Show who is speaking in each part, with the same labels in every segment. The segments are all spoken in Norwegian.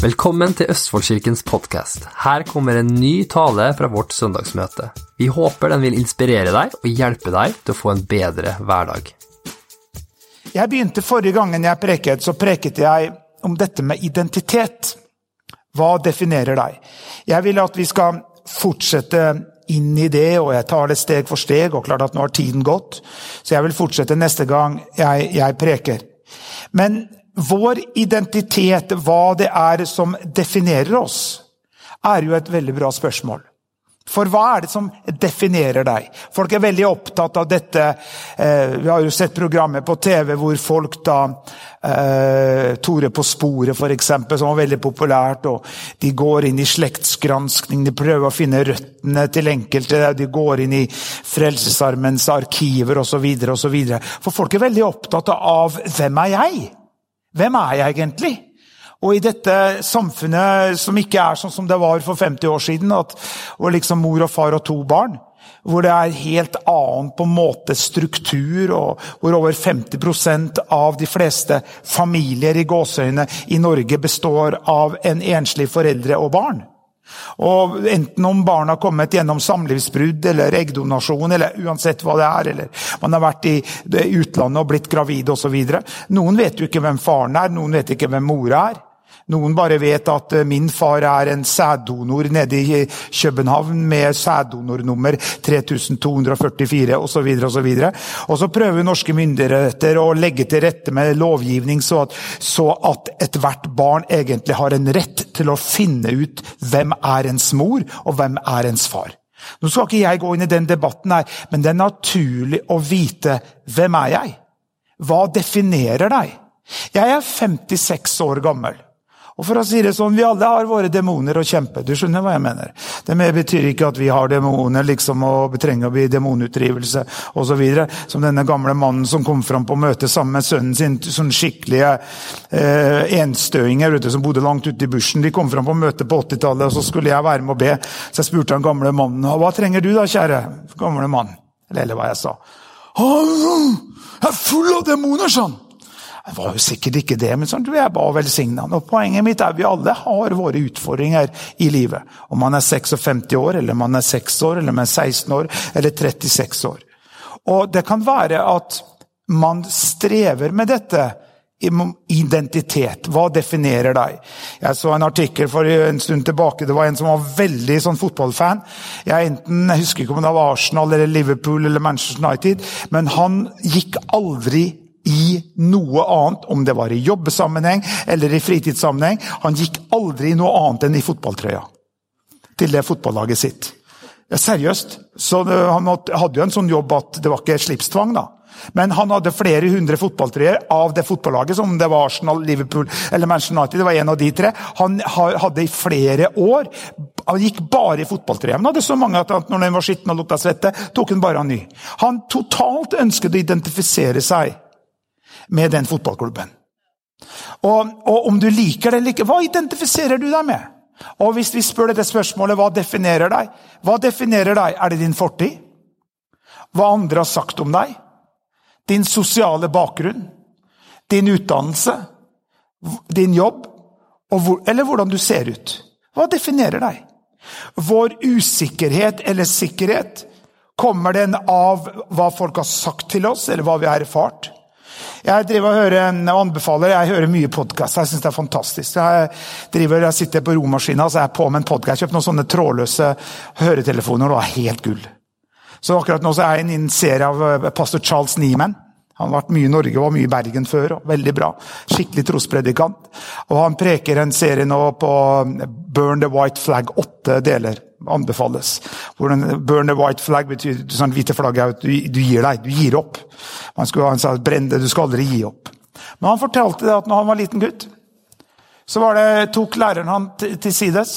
Speaker 1: Velkommen til Østfoldkirkens podkast. Her kommer en ny tale fra vårt søndagsmøte. Vi håper den vil inspirere deg og hjelpe deg til å få en bedre hverdag.
Speaker 2: Jeg begynte Forrige gangen jeg preket, så preket jeg om dette med identitet. Hva definerer deg? Jeg vil at vi skal fortsette inn i det, og jeg tar det steg for steg. og klart at Nå har tiden gått, så jeg vil fortsette neste gang jeg, jeg preker. Men vår identitet, hva det er som definerer oss, er jo et veldig bra spørsmål. For hva er det som definerer deg? Folk er veldig opptatt av dette. Eh, vi har jo sett programmet på TV hvor folk da eh, Tore på sporet, f.eks., som var veldig populært. og De går inn i slektsgranskning, de prøver å finne røttene til enkelte. De går inn i Frelsesarmens arkiver osv. For folk er veldig opptatt av hvem er jeg? Hvem er jeg egentlig? Og i dette samfunnet som ikke er sånn som det var for 50 år siden, at, og liksom mor og far og to barn, hvor det er helt annen på en måte struktur, og hvor over 50% av de fleste familier i gåseøyne i Norge består av en enslig foreldre og barn. Og Enten om barna har kommet gjennom samlivsbrudd eller eggdonasjon, eller uansett hva det er, eller man har vært i utlandet og blitt gravid osv. Noen vet jo ikke hvem faren er, noen vet ikke hvem mora er. Noen bare vet at eh, min far er en sæddonor nede i København med sæddonornummer 3244 osv. osv. Og så prøver norske myndigheter å legge til rette med lovgivning så at, så at ethvert barn egentlig har en rett til å finne ut hvem er ens mor og hvem er ens far. Nå skal ikke jeg gå inn i den debatten her, men det er naturlig å vite hvem er jeg? Hva definerer deg? Jeg er 56 år gammel. Og for å si det sånn, Vi alle har våre demoner å kjempe. Du skjønner hva jeg mener? Det betyr ikke at vi har demoner liksom, og trenger å bli demonutdrivelse osv. Som denne gamle mannen som kom fram på møte sammen med sønnen sin. sånn skikkelige eh, enstøinger vet du, som bodde langt ute i bushen. De kom fram på møte på 80-tallet, og så skulle jeg være med og be. Så jeg spurte den gamle mannen hva trenger du da, kjære gamle mann. Eller hva jeg sa. Jeg er full av demoner, han. Det var jo sikkert ikke det, men sånn, du er bare velsigna. Poenget mitt er at vi alle har våre utfordringer i livet. Om man er 56 år, eller man er 6 år, eller man er 16 år, eller 36 år. Og det kan være at man strever med dette. Identitet. Hva definerer deg? Jeg så en artikkel for en stund tilbake. Det var en som var veldig sånn fotballfan. Jeg, enten, jeg husker ikke om det var Arsenal, eller Liverpool eller Manchester United. Men han gikk aldri i noe annet, om det var i jobbesammenheng eller i fritidssammenheng. Han gikk aldri i noe annet enn i fotballtrøya til det fotballaget sitt. Seriøst. Så Han hadde jo en sånn jobb at det var ikke slipstvang, da. Men han hadde flere hundre fotballtrøyer av det fotballaget, som det var Arsenal, Liverpool eller Manchester United. det var en av de tre. Han hadde i flere år han gikk bare i fotballtrøye. Han hadde så mange at når den var skitten og lukta svette, tok han bare en ny. Han totalt ønsket å identifisere seg med den fotballklubben. Og, og, om du liker det eller ikke, hva identifiserer du deg med? Og hvis vi spør dette spørsmålet, hva definerer deg? Hva definerer deg? Er det din fortid? Hva andre har sagt om deg? Din sosiale bakgrunn? Din utdannelse? Din jobb? Hvor, eller hvordan du ser ut? Hva definerer deg? Vår usikkerhet eller sikkerhet, kommer den av hva folk har sagt til oss, eller hva vi har erfart? Jeg driver og hører, og anbefaler, jeg hører mye podkast. Jeg syns det er fantastisk. Jeg, driver, jeg sitter på romaskina så er på med en podkast. Jeg kjøpte noen sånne trådløse høretelefoner, det var helt gull. Så akkurat nå så er jeg i en serie av eh, pastor Charles Niemann. Han har vært mye i Norge, var mye i Bergen før. og Veldig bra. Skikkelig trospredikant. Og han preker en serie nå på Burn the White Flag, åtte deler anbefales. Hvordan burn the white flag betyr sånn hvite flagg at du, du, gir deg, du gir opp. Man skulle, han sa brenn det, du skal aldri gi opp. Men han fortalte det at når han var liten gutt, så var det, tok læreren han til, til sides.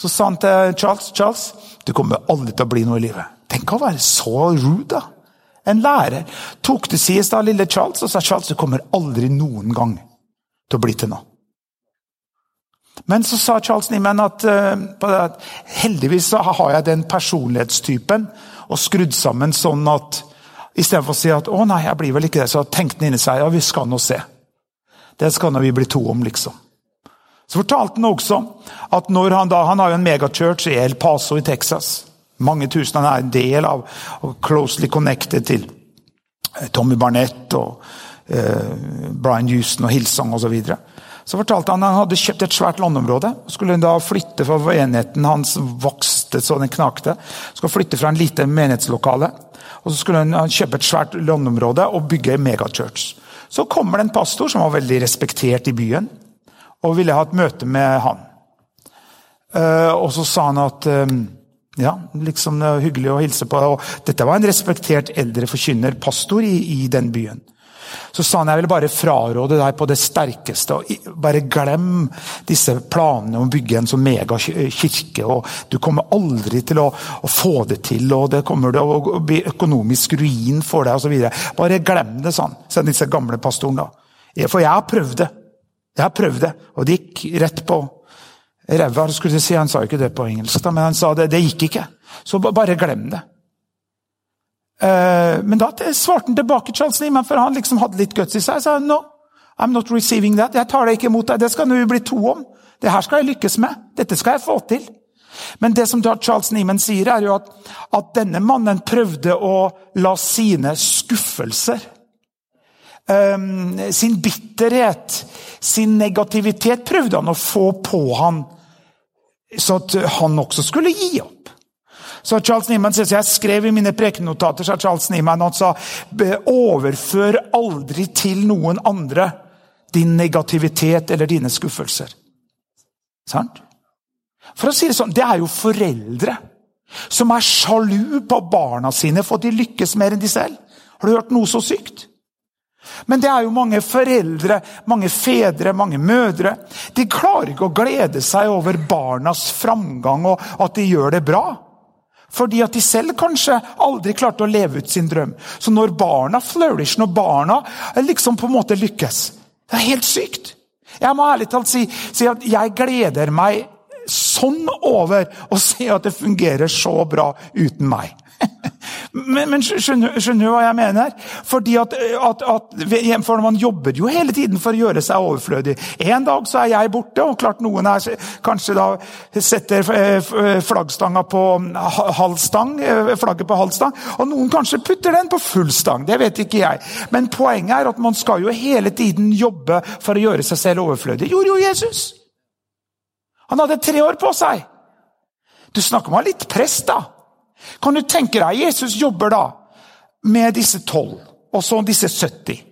Speaker 2: Så sa han til Charles Charles, du kommer aldri til å bli noe i livet. Tenk å være så rude, da. En lærer tok til sides da lille Charles og sa Charles, du kommer aldri noen gang til å bli til noe. Men så sa Charles Niemann at, uh, at heldigvis så har jeg den personlighetstypen og skrudd sammen sånn at istedenfor å si at 'å nei, jeg blir vel ikke det', så tenkte han inni seg ja, vi skal nå se. Det skal nå vi bli to om, liksom. Så fortalte han også at når han da, han har jo en megachurch i El Paso i Texas. Mange tusen. Han er en del av og closely connected til eh, Tommy Barnett og eh, Brian Houston og Hillsong osv. Så, videre. Så fortalte han at han hadde kjøpt et svært landområde. Skulle da flytte fra enheten hans vokste så den knakte. Skulle flytte fra en lite menighetslokale. Og så skulle han kjøpe et svært landområde og bygge megachurch. Så kommer det en pastor som var veldig respektert i byen og ville ha et møte med han. Uh, og så sa han at um, ja, liksom hyggelig å hilse på. Og dette var en respektert eldre forkynner, pastor i, i den byen. Så sa han jeg vil bare fraråde deg på det sterkeste. og Bare glem disse planene om å bygge en sånn megakirke. og Du kommer aldri til å, å få det til, og det kommer til å bli økonomisk ruin for deg osv. Bare glem det, sa han. sa disse gamle pastorene. For jeg har prøvd det. Jeg har prøvd det, og det gikk rett på ræva. Si. Han sa jo ikke det på engelsk, men han sa det. Det gikk ikke. Så bare glem det. Uh, men da svarte han tilbake Charles Niemann, for han liksom hadde litt guts i seg. sa no, I'm not receiving that. Jeg tar det ikke imot deg. Det skal nå bli to om. Det her skal jeg lykkes med. Dette skal jeg få til. Men det som Charles Niemann sier, er jo at, at denne mannen prøvde å la sine skuffelser um, sin bitterhet, sin negativitet, prøvde han å få på han, så at han også skulle gi opp. Så Charles Niemann sier, Jeg skrev i mine prekenotater sa Charles Niemann, han sa overfør aldri til noen andre din negativitet eller dine skuffelser. Sant? For å si Det sånn, det er jo foreldre som er sjalu på barna sine for at de lykkes mer enn de selv. Har du hørt noe så sykt? Men det er jo mange foreldre, mange fedre, mange mødre. De klarer ikke å glede seg over barnas framgang og at de gjør det bra. Fordi at de selv kanskje aldri klarte å leve ut sin drøm. Så når barna flourish, når barna liksom på en måte lykkes Det er helt sykt. Jeg må ærlig talt si, si at jeg gleder meg sånn over å se at det fungerer så bra uten meg. Men, men skjønner, skjønner, du hva jeg mener? Fordi at, at, at, for Man jobber jo hele tiden for å gjøre seg overflødig. En dag så er jeg borte, og klart noen er, kanskje da setter eh, flaggstanga på halv stang, eh, flagget på halv stang, og noen kanskje putter den på full stang. Det vet ikke jeg. Men poenget er at man skal jo hele tiden jobbe for å gjøre seg selv overflødig. Gjorde jo Jesus! Han hadde tre år på seg. Du snakker om å ha litt press, da. Kan du tenke deg, Jesus jobber da med disse tolv, og så disse 70.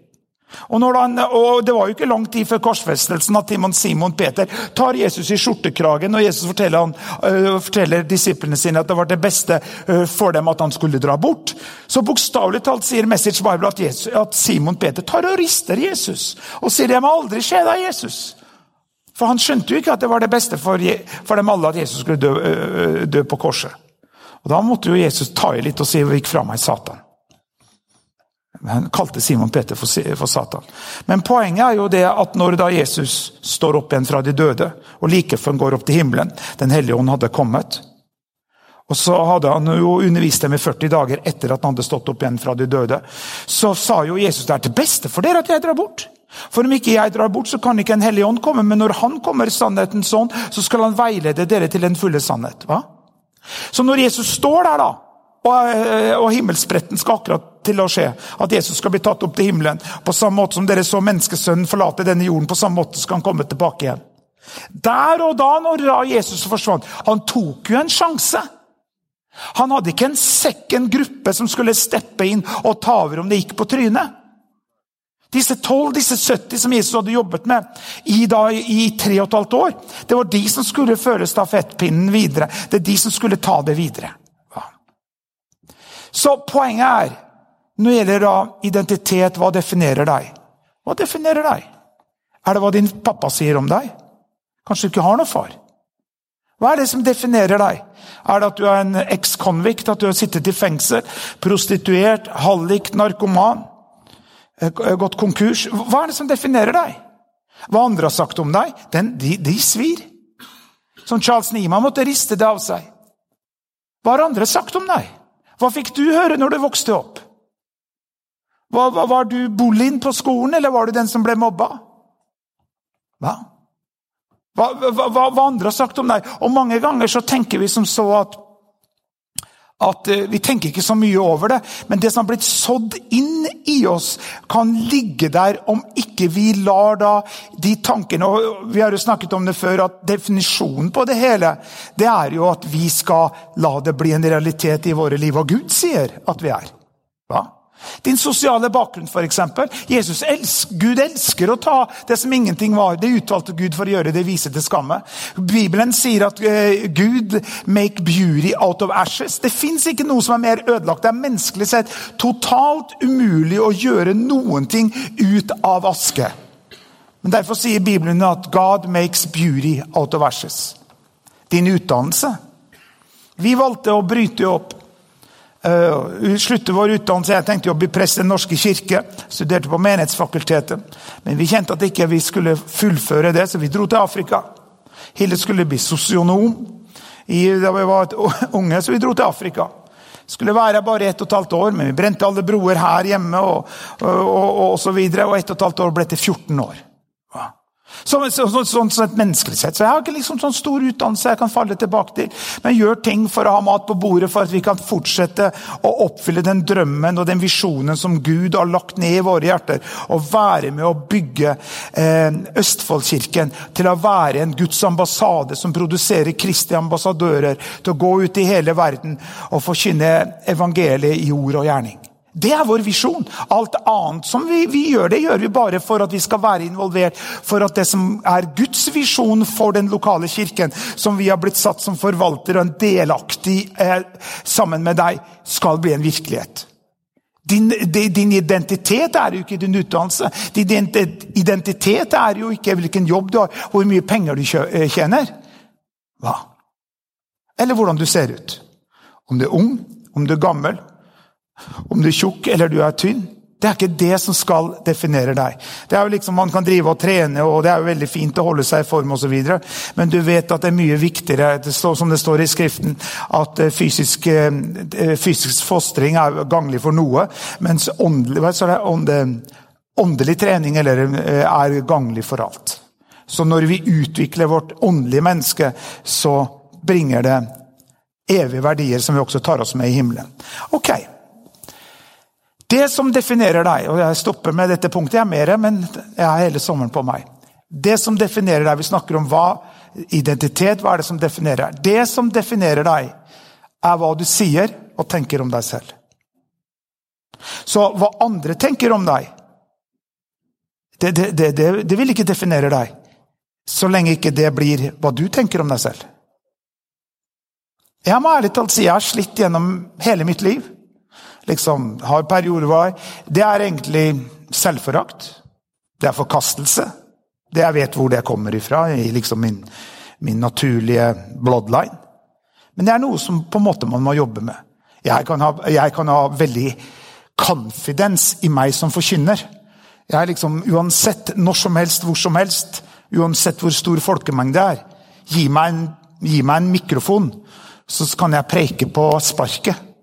Speaker 2: Og, han, og, Det var jo ikke lang tid før korsfestelsen at Simon Peter tar Jesus i skjortekragen, og Jesus forteller, han, uh, forteller disiplene sine at det var det beste uh, for dem at han skulle dra bort. Så bokstavelig talt sier Message Bible at, Jesus, at, Simon Peter tar og rister Jesus og sier det må aldri skje deg, Jesus. For han skjønte jo ikke at det var det beste for, for dem alle at Jesus skulle dø, uh, dø på korset. Og Da måtte jo Jesus ta i litt og si 'Vik fra meg, Satan'. Han kalte Simon Peter for, Satan. Men poenget er jo det at når da Jesus står opp igjen fra de døde, og like før han går opp til himmelen Den hellige ånd hadde kommet. Og så hadde han jo undervist dem i 40 dager etter at han hadde stått opp igjen fra de døde. Så sa jo Jesus det er til beste for dere at jeg drar bort. For om ikke jeg drar bort, så kan ikke En hellig ånd komme. Men når han kommer sannhetens ånd, så skal han veilede dere til den fulle sannhet. Hva? Så når Jesus står der, da, og, eh, og himmelspretten skal akkurat til å skje, at Jesus skal bli tatt opp til himmelen, på samme måte som dere så menneskesønnen forlate denne jorden, på samme måte skal han komme tilbake igjen. Der og da, når Jesus forsvant Han tok jo en sjanse. Han hadde ikke en second gruppe som skulle steppe inn og ta over om det gikk på trynet. Disse 12, disse 70 som Jesus hadde jobbet med i, da, i tre og et halvt år, det var de som skulle føre stafettpinnen videre. Det er de som skulle ta det videre. Ja. Så poenget er, det gjelder da identitet, hva definerer deg? Hva definerer deg? Er det hva din pappa sier om deg? Kanskje du ikke har noen far? Hva er det som definerer deg? Er det at du er en eks-convict, at du har sittet i fengsel, prostituert, hallik, narkoman? Eh, gått konkurs. Hva er det som definerer deg? Hva andre har sagt om deg, den, de, de, svir. Som Charles Nima måtte riste det av seg. Hva har andre sagt om deg? Hva fikk du høre når du vokste opp? Hva, hva, var du bullien på skolen, eller var du den som ble mobba? Hva? Hva, hva, hva andre har sagt om deg. Og mange ganger så tenker vi som så at at eh, Vi tenker ikke så mye over det, men det som har blitt sådd inn i oss, kan ligge der om ikke vi lar da de tankene og Vi har jo snakket om det før, at definisjonen på det hele det er jo at vi skal la det bli en realitet i våre liv. Og Gud sier at vi er. Hva? Din sosiale bakgrunn, f.eks. Elsker, Gud elsker å ta det som ingenting var. Det utvalgte Gud for å gjøre det vise til skamme. Bibelen sier at uh, Gud make beauty out of ashes. Det fins ikke noe som er mer ødelagt. Det er menneskelig sett totalt umulig å gjøre noen ting ut av aske. Men Derfor sier Bibelen at God makes beauty out of ashes. Din utdannelse. Vi valgte å bryte opp Uh, slutte vår utdannelse. Jeg tenkte å bli prest i Den norske kirke. Studerte på Menighetsfakultetet. Men vi kjente at ikke vi skulle fullføre det, så vi dro til Afrika. Hilde skulle bli sosionom I, da vi var unge, så vi dro til Afrika. Skulle være bare ett og et halvt år, men vi brente alle broer her hjemme. Og, og, og, og så videre, og ett og et halvt år ble til 14 år. Sånn så, så, så, så, et menneskelig sett. Så jeg har ikke liksom sånn stor utdannelse jeg kan falle tilbake til. Men gjør ting for å ha mat på bordet, for at vi kan fortsette å oppfylle den drømmen og den visjonen som Gud har lagt ned i våre hjerter. Og være med å bygge eh, Østfoldkirken til å være en Guds ambassade som produserer kristne ambassadører til å gå ut i hele verden og forkynne evangeliet i ord og gjerning. Det er vår visjon. Alt annet som vi, vi, gjør, det gjør vi bare for at vi skal være involvert. For at det som er Guds visjon for den lokale kirken, som vi har blitt satt som forvalter og en delaktig eh, sammen med deg, skal bli en virkelighet. Din, din, identitet er jo ikke din utdannelse. Din identitet er jo ikke hvilken jobb du har, hvor mye penger du eh, tjener. Hva? Eller hvordan du ser ut. Om du er ung, om du er gammel, om du er tjukk eller du er tynn. Det er ikke det som skal definere deg. Det er jo liksom Man kan drive og trene, og det er jo veldig fint å holde seg i form osv. Men du vet at det er mye viktigere, det står, som det står i Skriften, at eh, fysisk, eh, fysisk fostring er ganglig for noe, mens åndelig, ånde, åndelig trening eller, eh, er ganglig for alt. Så når vi utvikler vårt åndelige menneske, så bringer det evige verdier som vi også tar oss med i himmelen. Ok, det som definerer deg, og jeg stopper med dette punktet, jeg er mer, men jeg har hele sommeren på meg. Det som definerer deg, Vi snakker om hva, identitet. Hva er det som definerer deg? Det som definerer deg, er hva du sier og tenker om deg selv. Så hva andre tenker om deg, det, det, det, det vil ikke definere deg. Så lenge ikke det blir hva du tenker om deg selv. Jeg må ærlig talt si jeg har slitt gjennom hele mitt liv liksom har perioder hvor Det er egentlig selvforakt. Det er forkastelse. Det jeg vet hvor det kommer ifra, i liksom min, min naturlige bloodline. Men det er noe som på en måte man må jobbe med. Jeg kan ha, jeg kan ha veldig confidence i meg som forkynner. Jeg er liksom, Uansett, når som helst, hvor som helst, uansett hvor stor folkemengde det er, gi meg en, gi meg en mikrofon, så kan jeg preike på sparket.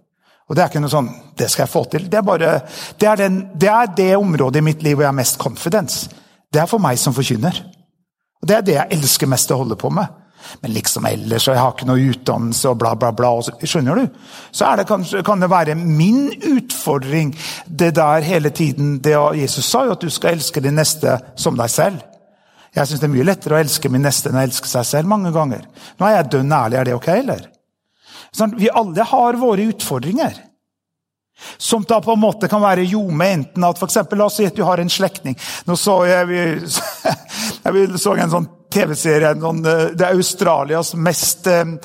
Speaker 2: Og Det er ikke noe sånn Det skal jeg få til. Det er, bare, det, er den, det, er det området i mitt liv hvor jeg har mest confidence. Det er for meg som forkynner. Og Det er det jeg elsker mest å holde på med. Men liksom ellers, og jeg har ikke noe utdannelse og bla, bla, bla. Så, skjønner du? Så det kanskje, kan det være min utfordring, det der hele tiden det Jesus sa jo at du skal elske din neste som deg selv. Jeg syns det er mye lettere å elske min neste enn å elske seg selv mange ganger. Nå er jeg dønn ærlig, er det ok, eller? Sånn, vi alle har våre utfordringer. Som da på en måte kan være ljome. enten at for eksempel, La oss si at du har en slektning. Nå så jeg, jeg så en sånn TV-serie. Eh, det er Australias mest eh,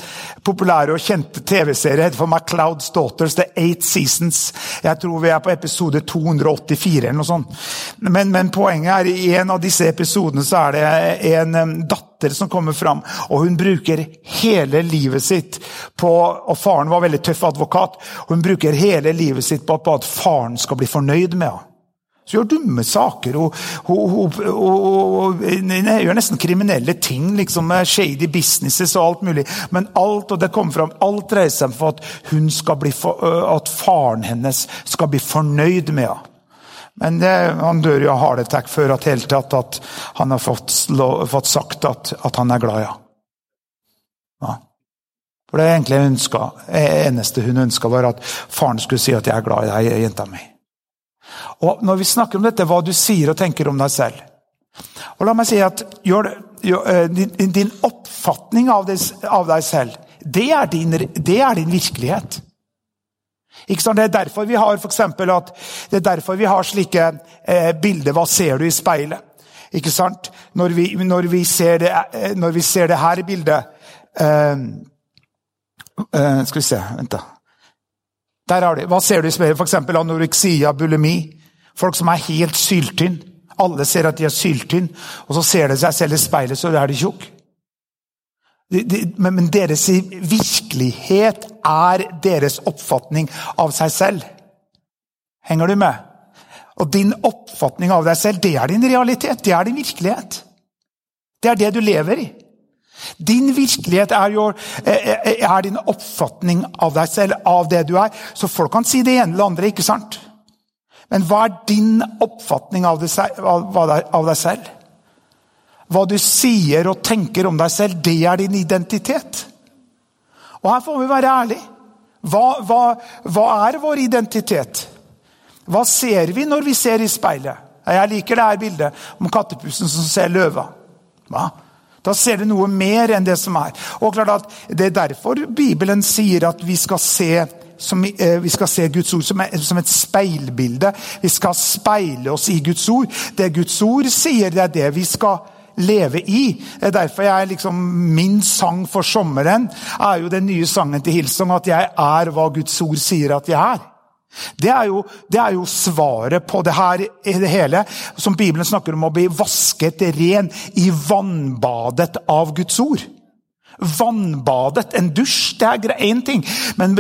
Speaker 2: populære og kjente TV-serie. heter for MacLeod's Daughters. The Eight Seasons. Jeg tror vi er på episode 284 eller noe sånt. Men, men poenget er i en av disse episodene så er det en um, datter som kommer fram, og hun bruker hele livet sitt på Og faren var veldig tøff advokat. Hun bruker hele livet sitt på at faren skal bli fornøyd med henne. Så gjør dumme saker og, og, og, og, gjør nesten kriminelle ting. liksom Shady businesses og alt mulig. Men alt og det kommer frem, alt dreier seg om at, hun skal bli for, at faren hennes skal bli fornøyd med henne. Men det, han dør jo av heart attack før at helt tatt at han har fått, fått sagt at, at, han er glad i ja. ja. For det egentlig ønska, eneste hun ønska, var at faren skulle si at 'jeg er glad i deg, jenta mi'. Og Når vi snakker om dette, hva du sier og tenker om deg selv og La meg si at gjør, gjør, eh, din, din, oppfatning av, det, av, deg selv, det er din, det er din virkelighet. Det er derfor vi har for at, det er derfor vi har slike eh, bilder 'Hva ser du i speilet?' Ikke sant? Når vi, når vi, ser, det, eh, når vi ser det her bildet eh, eh, Skal vi se Vent, da. Der har de. Hva ser du i speilet? F.eks. anoreksia, bulimi. Folk som er helt syltynn. Alle ser at de er syltynn, og så ser de seg selv i speilet, så er de tjukke. Men deres virkelighet er deres oppfatning av seg selv. Henger du med? Og din oppfatning av deg selv, det er din realitet. Det er din virkelighet. Det er det du lever i. Din virkelighet er, jo, eh, eh, er din oppfatning av deg selv, av det du er. Så folk kan si det ene eller andre, ikke sant? Men hva er din oppfatning av deg selv? Hva du sier og tenker om deg selv, det er din identitet. Og her får vi være ærlige. Hva, hva, hva er vår identitet? Hva ser vi når vi ser i speilet? Jeg liker det her bildet om kattepussen som ser løva. Hva? Da ser du noe mer enn det som er. Og klart at Det er derfor Bibelen sier at vi skal se, som, eh, vi skal se Guds ord som, som, et speilbilde. Vi skal speile oss i Guds ord. Det Guds ord sier, det er det vi skal leve i. Det er derfor jeg liksom, Min sang for sommeren er jo den nye sangen til Hillsong, at jeg er hva Guds ord sier at jeg er. Det er, jo, det er jo svaret på det her det hele, som Bibelen snakker om å bli vasket ren i vannbadet av Guds ord. Vannbadet. En dusj det er én ting, men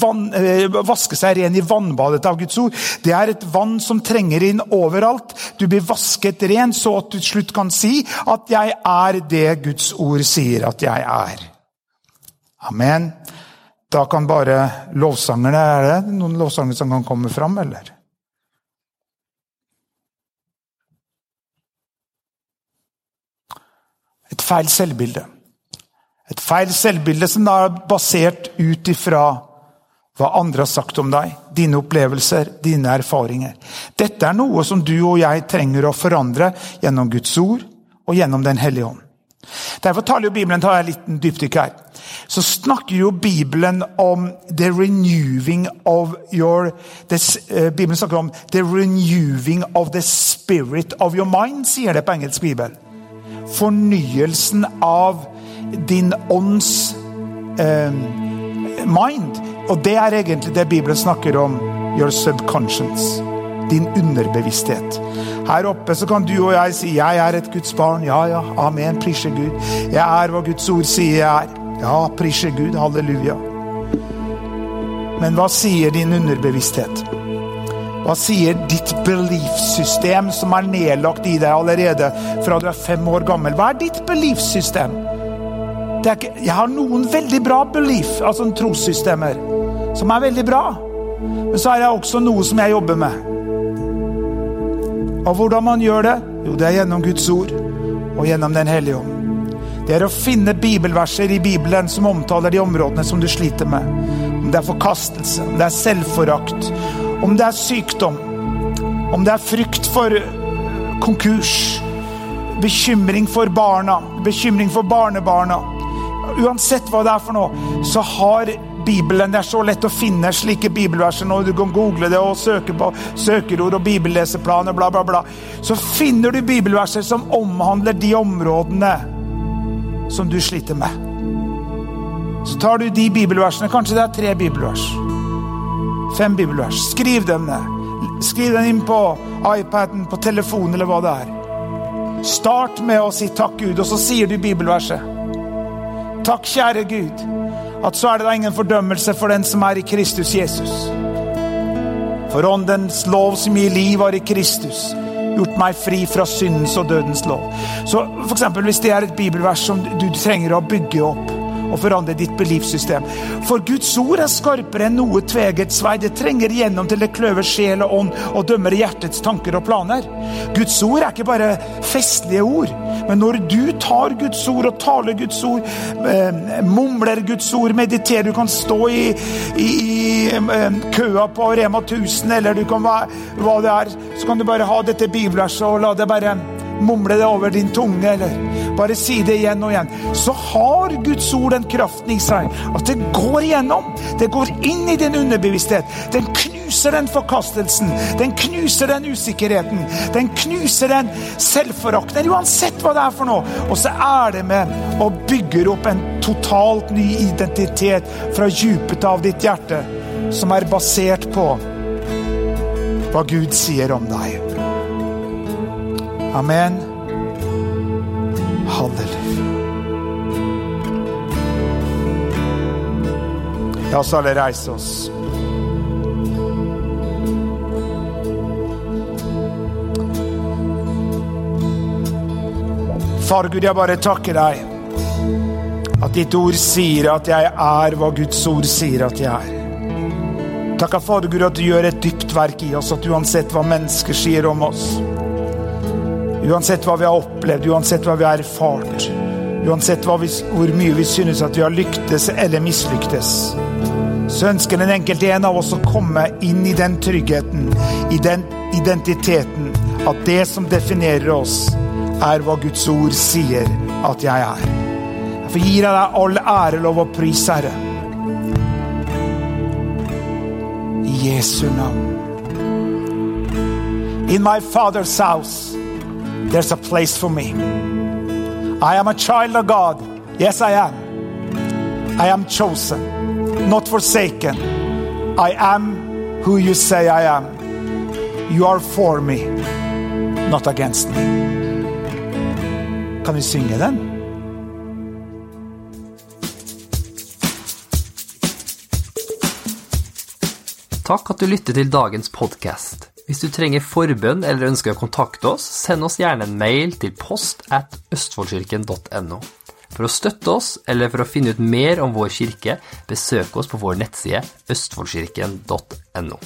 Speaker 2: vann, eh, vaske seg ren i vannbadet av Guds ord, det er et vann som trenger inn overalt. Du blir vasket ren så at du til slutt kan si at 'jeg er det Guds ord sier at jeg er'. Amen. Da kan bare lovsangerne Er det noen lovsanger som kan komme fram, eller? Et feil selvbilde. Et feil selvbilde som er basert ut ifra hva andre har sagt om deg, dine opplevelser, dine erfaringer. Dette er noe som du og jeg trenger å forandre gjennom Guds ord og gjennom Den hellige ånd. Derfor taler jo Bibelen tar jeg en liten dypdykk her. Så snakker jo Bibelen om the renewing of your this, uh, Bibelen snakker om the renewing of the spirit of your mind, sier det på engelsk bibel. Fornyelsen av din ånds uh, mind. Og det er egentlig det Bibelen snakker om. Your subconscious. Din underbevissthet. Her oppe så kan du og jeg si 'Jeg er et Guds barn'. Ja, ja. Amen. Prisje Gud. Jeg er hva Guds ord sier jeg er. Ja, prisje Gud. Halleluja. Men hva sier din underbevissthet? Hva sier ditt beliefsystem som er nedlagt i deg allerede fra du er fem år gammel? Hva er ditt beliefsystem? ikke, jeg har noen veldig bra belief, altså trossystemer, som er veldig bra. Men så har jeg også noe som jeg jobber med. Og hvordan man gjør det? Jo, det er gjennom Guds ord og gjennom Den hellige ånd. Det er å finne bibelverser i Bibelen som omtaler de områdene som du sliter med. Om det er forkastelse, om det er selvforakt, om det er sykdom, om det er frykt for konkurs, bekymring for barna, bekymring for barnebarna uansett hva det er for noe, så har Bibelen Det er så lett å finne slike bibelverser når du kan google det og søke på søkerord og bibelleseplaner, bla, bla, bla. Så finner du bibelverser som omhandler de områdene som du sliter med. Så tar du de bibelversene, kanskje det er tre bibelvers. Fem bibelvers. Skriv dem ned. Skriv dem inn på iPaden, på telefonen eller hva det er. Start med å si takk, Gud, og så sier du bibelverset. Takk, kjære Gud, at så er det da ingen fordømmelse for den som er i Kristus Jesus. For åndens lov som gir liv, var i Kristus gjort meg fri fra syndens og dødens lov. Så for eksempel, Hvis det er et bibelvers som du trenger å bygge opp og forandre ditt belivssystem. For Guds ord er skarpere enn noe tveget svei. Det trenger igjennom til det kløver sjel og ånd og dømmer hjertets tanker og planer. Guds ord er ikke bare festlige ord, men når du tar Guds ord og taler Guds ord, eh, mumler Guds ord, mediterer Du kan stå i, i, i eh, køa på Rema 1000, eller du kan være hva det er, så kan du bare ha dette bibelverset og la det bare mumle det over din tunge, eller bare si det igjen og igjen, så har Guds ord den kraften i seg at det går igjennom. Det går inn i din underbevissthet. Den knuser den forkastelsen. Den knuser den usikkerheten. Den knuser den selvforakten, uansett hva det er for noe. Og så er det med og bygger opp en totalt ny identitet fra djupet av ditt hjerte, som er basert på hva Gud sier om deg. Amen. Halleluja. La oss alle reise oss. Far Gud, jeg bare takker deg. At ditt ord sier at jeg er hva Guds ord sier at jeg er. Takk, Fader Gud at du gjør et dypt verk i oss, at uansett hva mennesker sier om oss, uansett hva vi har opplevd, uansett hva vi har erfart, uansett vi, hvor mye vi synes at vi har lyktes eller mislyktes, så ønsker den enkelte en av oss å komme inn i den tryggheten, i den identiteten, at det som definerer oss, er hva Guds ord sier at jeg er. Derfor gir jeg deg all ære, lov og pris, Herre. I Jesu navn. In my father's house, there's a place for me. I am a child of God. Yes, I am. I am chosen, not forsaken. I am who you say I am. You are for me, not against me. Kan vi synge den?
Speaker 1: Takk at du lytter til dagens podkast. Hvis du trenger forbønn eller ønsker å kontakte oss, send oss gjerne en mail til post at østfoldkirken.no. For å støtte oss eller for å finne ut mer om vår kirke, besøk oss på vår nettside østfoldkirken.no.